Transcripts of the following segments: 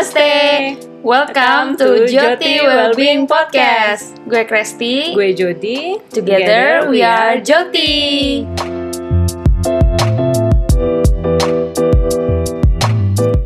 Namaste. Welcome to Joti Wellbeing Podcast. Gue Kresti. Gue Jody. Together we are Joti.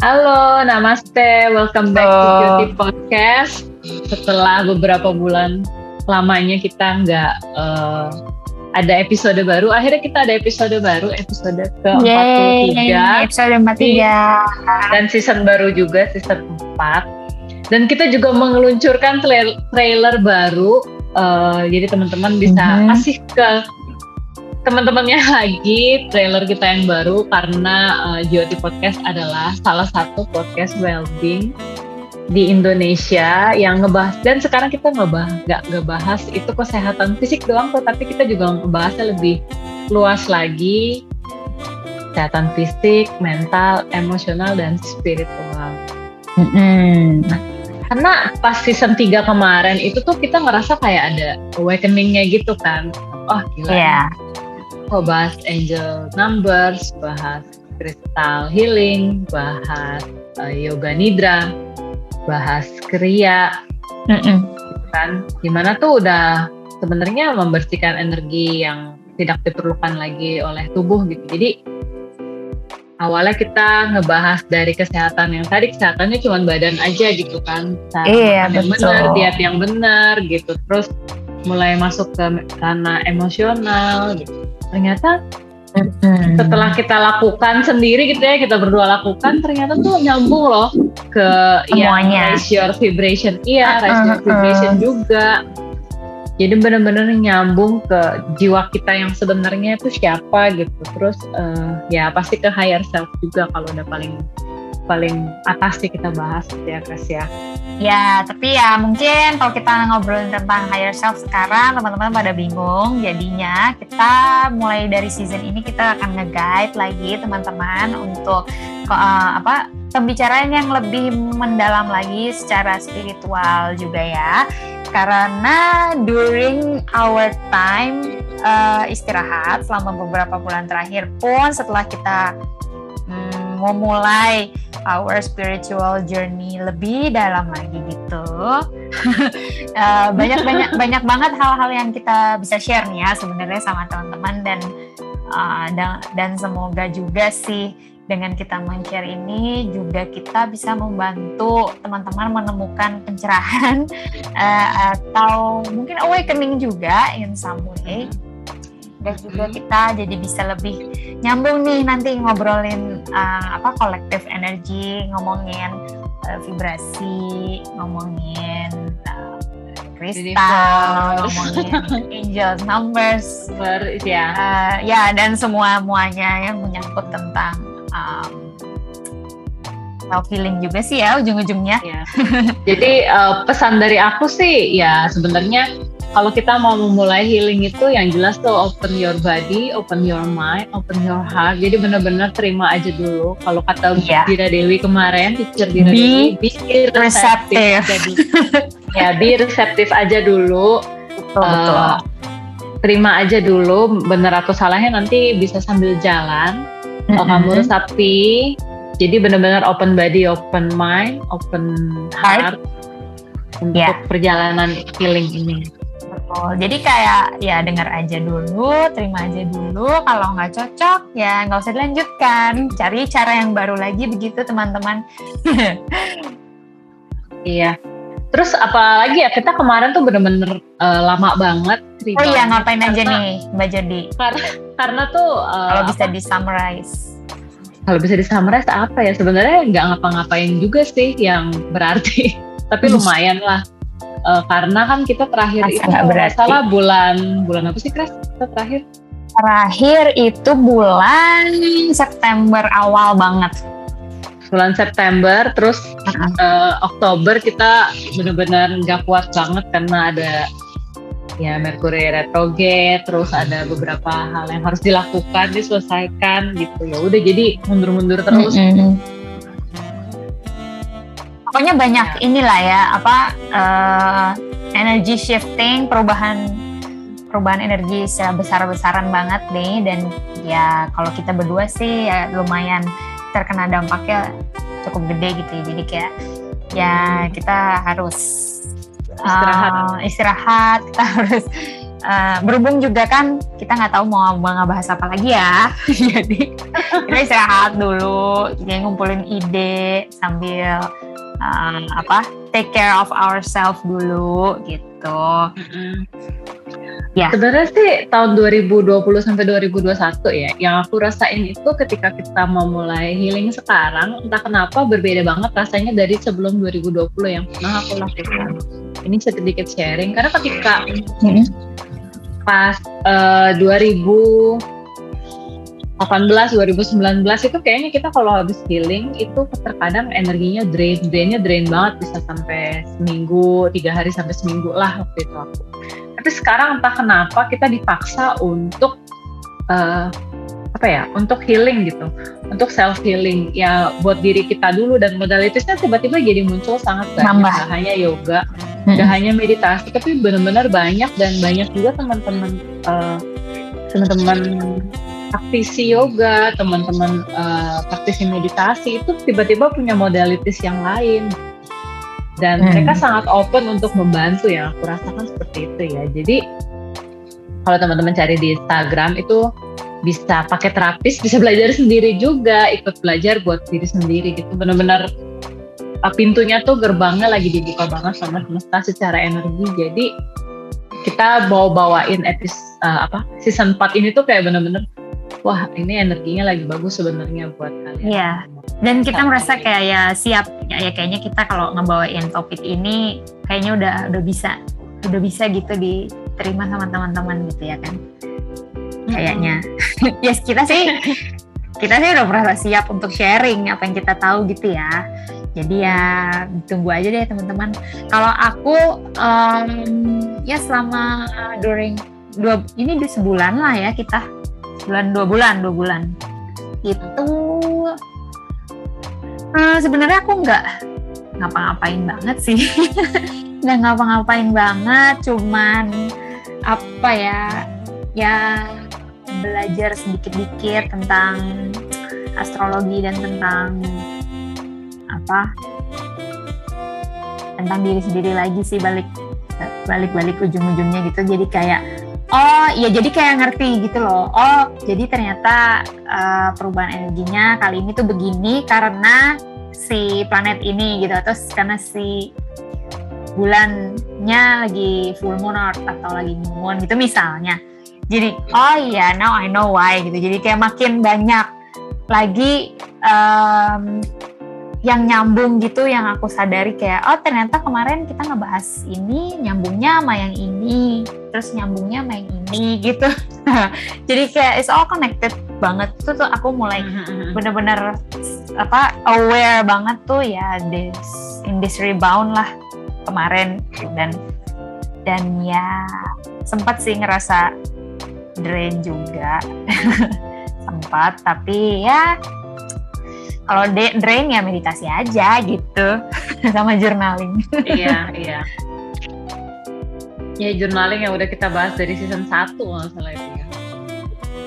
Halo, namaste. Welcome back to. Joti Podcast. Setelah beberapa bulan lamanya kita nggak eh, ada episode baru, akhirnya kita ada episode baru, episode ke-43 episode 43. dan season baru juga, season 4. Dan kita juga mengeluncurkan trail- trailer baru. eh, jadi teman-teman bisa Mhm. kasih ke teman-temannya lagi trailer kita yang baru karena uh, Joti Podcast adalah salah satu podcast well-being di Indonesia yang ngebahas dan sekarang kita ngebahas nggak ngebahas itu kesehatan fisik doang tuh tapi kita juga ngebahasnya lebih luas lagi kesehatan fisik, mental, emosional dan spiritual. Karena pas season 3 kemarin itu tuh kita ngerasa kayak ada awakeningnya gitu kan. Oh gila. Iya. Oh, bahas angel numbers, bahas crystal healing, bahas uh, yoga nidra, bahas kriya, kan? Gimana tuh udah sebenarnya membersihkan energi yang tidak diperlukan lagi oleh tubuh gitu. Jadi awalnya kita ngebahas dari kesehatan yang tadi kesehatannya cuma badan aja gitu kan. Cara Iya, makan yang benar, diet yang benar gitu. Terus mulai masuk ke ranah emosional gitu. Ternyata setelah kita lakukan sendiri gitu ya kita berdua lakukan ternyata tuh nyambung loh ke Semuanya. yang raise your vibration. Iya raise your Uh-uh, vibration juga. Jadi benar-benar nyambung ke jiwa kita yang sebenarnya itu siapa gitu. Terus eh, ya pasti ke higher self juga kalau udah paling paling atas sih kita bahas ya Kres ya. Ya, tapi ya mungkin kalau kita ngobrolin tentang higher self sekarang, teman-teman pada bingung. Jadinya kita mulai dari season ini kita akan nge-guide lagi teman-teman untuk eh, apa pembicaraan yang lebih mendalam lagi secara spiritual juga ya. Karena during our time eh, istirahat selama beberapa bulan terakhir pun setelah kita hmm, memulai our spiritual journey lebih dalam lagi gitu. Eh, banyak banyak banget hal-hal yang kita bisa share nih ya sebenarnya sama teman-teman dan eh, dan dan semoga juga sih dengan kita men-share ini juga kita bisa membantu teman-teman menemukan pencerahan eh, atau mungkin awakening juga in some way. Dan juga kita jadi bisa lebih nyambung nih nanti ngobrolin uh, apa kolektif energi ngomongin uh, vibrasi ngomongin uh, kristal angel numbers. Ber, ya uh, ya dan semua muanya yang menyangkut tentang um, self healing juga sih ya ujung-ujungnya Ya. Jadi eh, pesan dari aku sih ya sebenarnya kalau kita mau memulai healing itu yang jelas tuh open your body, open your mind, open your heart. Jadi benar-benar terima aja dulu. Kalau kata Iya. Dira Dewi kemarin, teacher Dira Be Dewi, be receptive. dulu. ya, be reseptif aja dulu. betul betul terima aja dulu bener atau salahnya nanti bisa sambil jalan kalau kamu Mm-mm. resapi jadi benar-benar open body open mind open heart, untuk Ya. perjalanan healing ini Betul. Jadi kayak ya dengar aja dulu, terima aja dulu. Kalau nggak cocok ya nggak usah dilanjutkan. Cari cara yang baru lagi begitu teman-teman. iya terus apalagi ya kita kemarin tuh bener-bener eh, lama banget oh iya ngapain aja Karena- nih Mbak Jody? karena tuh eh, Kalau bisa di summarize. kalau bisa di summarize apa ya sebenarnya nggak ngapa-ngapain juga sih yang berarti tapi Hmm. lumayan lah Eh, karena kan kita terakhir Masa itu nggak berarti? salah bulan bulan apa sih Kres kita terakhir Terakhir itu bulan September awal banget. bulan September terus Uh-uh. eh, Oktober kita benar-benar nggak kuat banget karena ada ya Mercury retrograde terus ada beberapa hal yang harus dilakukan diselesaikan gitu ya udah jadi mundur-mundur terus Mm-mm. Pokoknya banyak inilah ya apa eh, energy shifting, perubahan perubahan energi secara besar-besaran banget nih dan ya kalau kita berdua sih ya lumayan terkena dampaknya cukup gede gitu ya. Jadi kayak ya kita harus istirahat, uh, istirahat. Kita harus uh, berhubung juga kan kita nggak tahu mau bahas apa lagi ya. Jadi kita istirahat dulu. Jadi ngumpulin ide sambil uh, apa take care of ourselves dulu gitu. Mm-hmm. ya. Sebenarnya sih tahun 2020 sampai 2021 ya yang aku rasain itu ketika kita mau mulai healing sekarang entah kenapa berbeda banget rasanya dari sebelum 2020 yang pernah aku lakukan ini sedikit sharing karena ketika mm-hmm pas uh, 2018 2019 itu kayaknya kita kalau habis healing itu terkadang energinya drain drainnya drain banget bisa sampai seminggu tiga hari sampai seminggu lah waktu itu. Aku tapi sekarang entah kenapa kita dipaksa untuk uh, apa ya untuk healing gitu. Untuk self healing ya buat diri kita dulu dan modalitasnya tiba-tiba jadi muncul sangat banyak. Hanya yoga Gak hanya meditasi tapi benar-benar banyak dan banyak juga teman-teman uh, teman-teman praktisi yoga, teman-teman uh, praktisi meditasi itu tiba-tiba punya modalitas yang lain. Dan hmm. mereka sangat open untuk membantu ya aku rasakan seperti itu ya. Jadi kalau teman-teman cari di Instagram itu bisa pakai terapis bisa belajar sendiri juga ikut belajar buat diri sendiri gitu. Benar-benar pintunya tuh gerbangnya lagi dibuka banget sama semesta secara energi jadi kita bawa bawain episode uh, apa season 4 ini tuh kayak bener-bener wah ini energinya lagi bagus sebenarnya buat kalian. Iya. Dan kita merasa kayak ya siap ya, ya kayaknya kita kalau ngebawain topik ini kayaknya udah udah bisa udah bisa gitu diterima sama teman-teman gitu ya kan. Kayaknya. yes kita sih kita sih udah merasa siap untuk sharing apa yang kita tahu gitu ya jadi ya tunggu aja deh teman-teman. Kalau aku um, ya selama during dua ini dua sebulan lah ya kita. Bulan dua bulan dua bulan. Itu uh, sebenarnya aku nggak ngapa-ngapain banget sih. Nggak ngapa-ngapain banget cuman apa ya ya belajar sedikit-dikit tentang astrologi dan tentang apa tentang diri sendiri lagi sih balik balik balik ujung-ujungnya gitu. Jadi kayak oh ya jadi kayak ngerti gitu loh. Oh jadi ternyata uh, perubahan energinya kali ini tuh begini karena si planet ini gitu atau karena si bulannya lagi full moon atau lagi new moon gitu misalnya. Jadi oh iya now I know why gitu. Jadi kayak makin banyak lagi um, yang nyambung gitu yang aku sadari kayak oh ternyata kemarin kita ngebahas ini nyambungnya sama yang ini terus nyambungnya sama yang ini gitu. Jadi kayak it's all connected banget. Tuh tuh aku mulai mm-hmm. bener-bener apa aware banget tuh ya this in this rebound lah kemarin. Dan dan ya sempat sih ngerasa drain juga. Sempat tapi ya kalau drain ya meditasi aja gitu. Sama journaling. Iya iya. Ya journaling yang udah kita bahas dari season 1 masalah itu ya.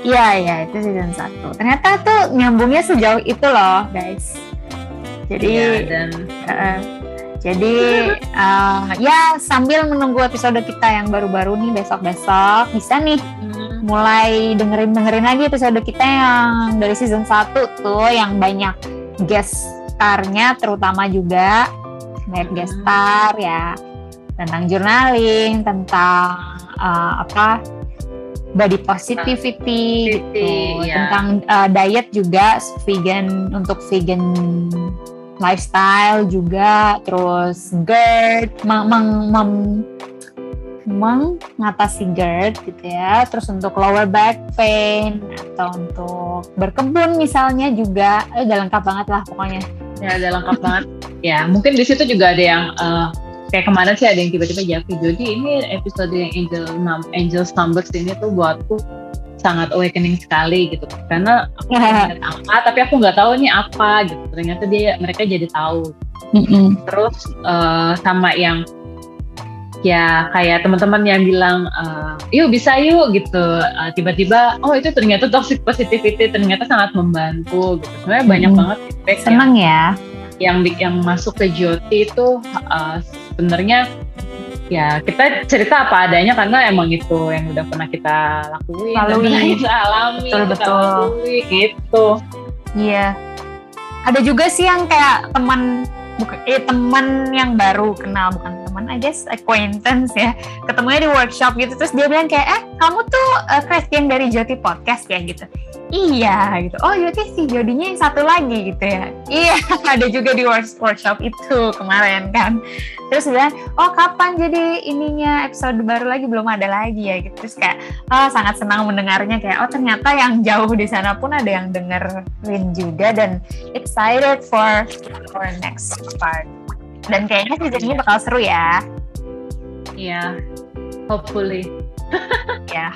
Iya iya itu season 1 ternyata tuh nyambungnya sejauh itu loh guys. Jadi iya, dan uh, jadi uh, ya sambil menunggu episode kita yang baru-baru nih besok-besok bisa nih. Mulai dengerin-dengerin lagi episode kita yang dari season 1 tuh yang banyak guest starnya terutama juga banyak hmm. guest star ya tentang journaling, tentang uh, apa body positivity gitu, ya. tentang uh, diet juga vegan untuk vegan lifestyle juga terus GERD meng, meng, meng, mengatasi GERD gitu ya. Terus untuk lower back pain atau untuk berkebun misalnya juga. Eh, udah lengkap banget lah pokoknya. Ya udah lengkap banget. Ya mungkin di situ juga ada yang uh, kayak kemarin sih ada yang tiba-tiba jadi jadi ini episode yang angel angel numbers ini tuh buatku sangat awakening sekali gitu. Karena aku ingat apa tapi aku nggak tahu ini apa gitu. Ternyata dia mereka jadi tahu. Mm-hmm. terus uh, sama yang ya kayak teman-teman yang bilang uh, yuk bisa yuk gitu. Uh, tiba-tiba oh itu ternyata toxic positivity ternyata sangat membantu gitu. Sebenarnya hmm. banyak banget feedback senang ya. yang yang masuk ke Joti itu uh, sebenarnya ya kita cerita apa adanya karena emang itu yang udah pernah kita lakuin lalui kita alami betul, kita betul. lalui gitu. Iya. Ada juga sih yang kayak teman eh teman yang baru kenal bukan teman I guess acquaintance ya. Ketemunya di workshop gitu terus dia bilang kayak eh kamu tuh uh, Christian dari Joti podcast ya gitu. Iya gitu. Oh Joti si Jodinya yang satu lagi gitu ya. Iya ada juga di workshop itu kemarin kan. Terus bilang oh kapan jadi ininya episode baru lagi? Belum ada lagi ya gitu. Terus kayak oh sangat senang mendengarnya kayak oh ternyata yang jauh di sana pun ada yang dengerin juga dan excited for for next part dan kayaknya season ini bakal seru ya iya yeah, hopefully ya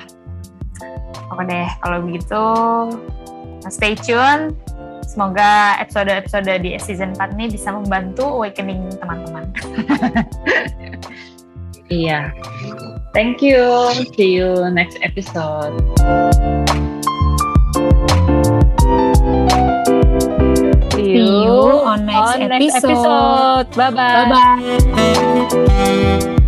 Oke deh, kalau begitu stay tune. Semoga episode-episode di season 4 ini bisa membantu awakening teman-teman. iya. Thank you. See you next episode. See you on next, on next episode. episode. Bye-bye. Bye-bye.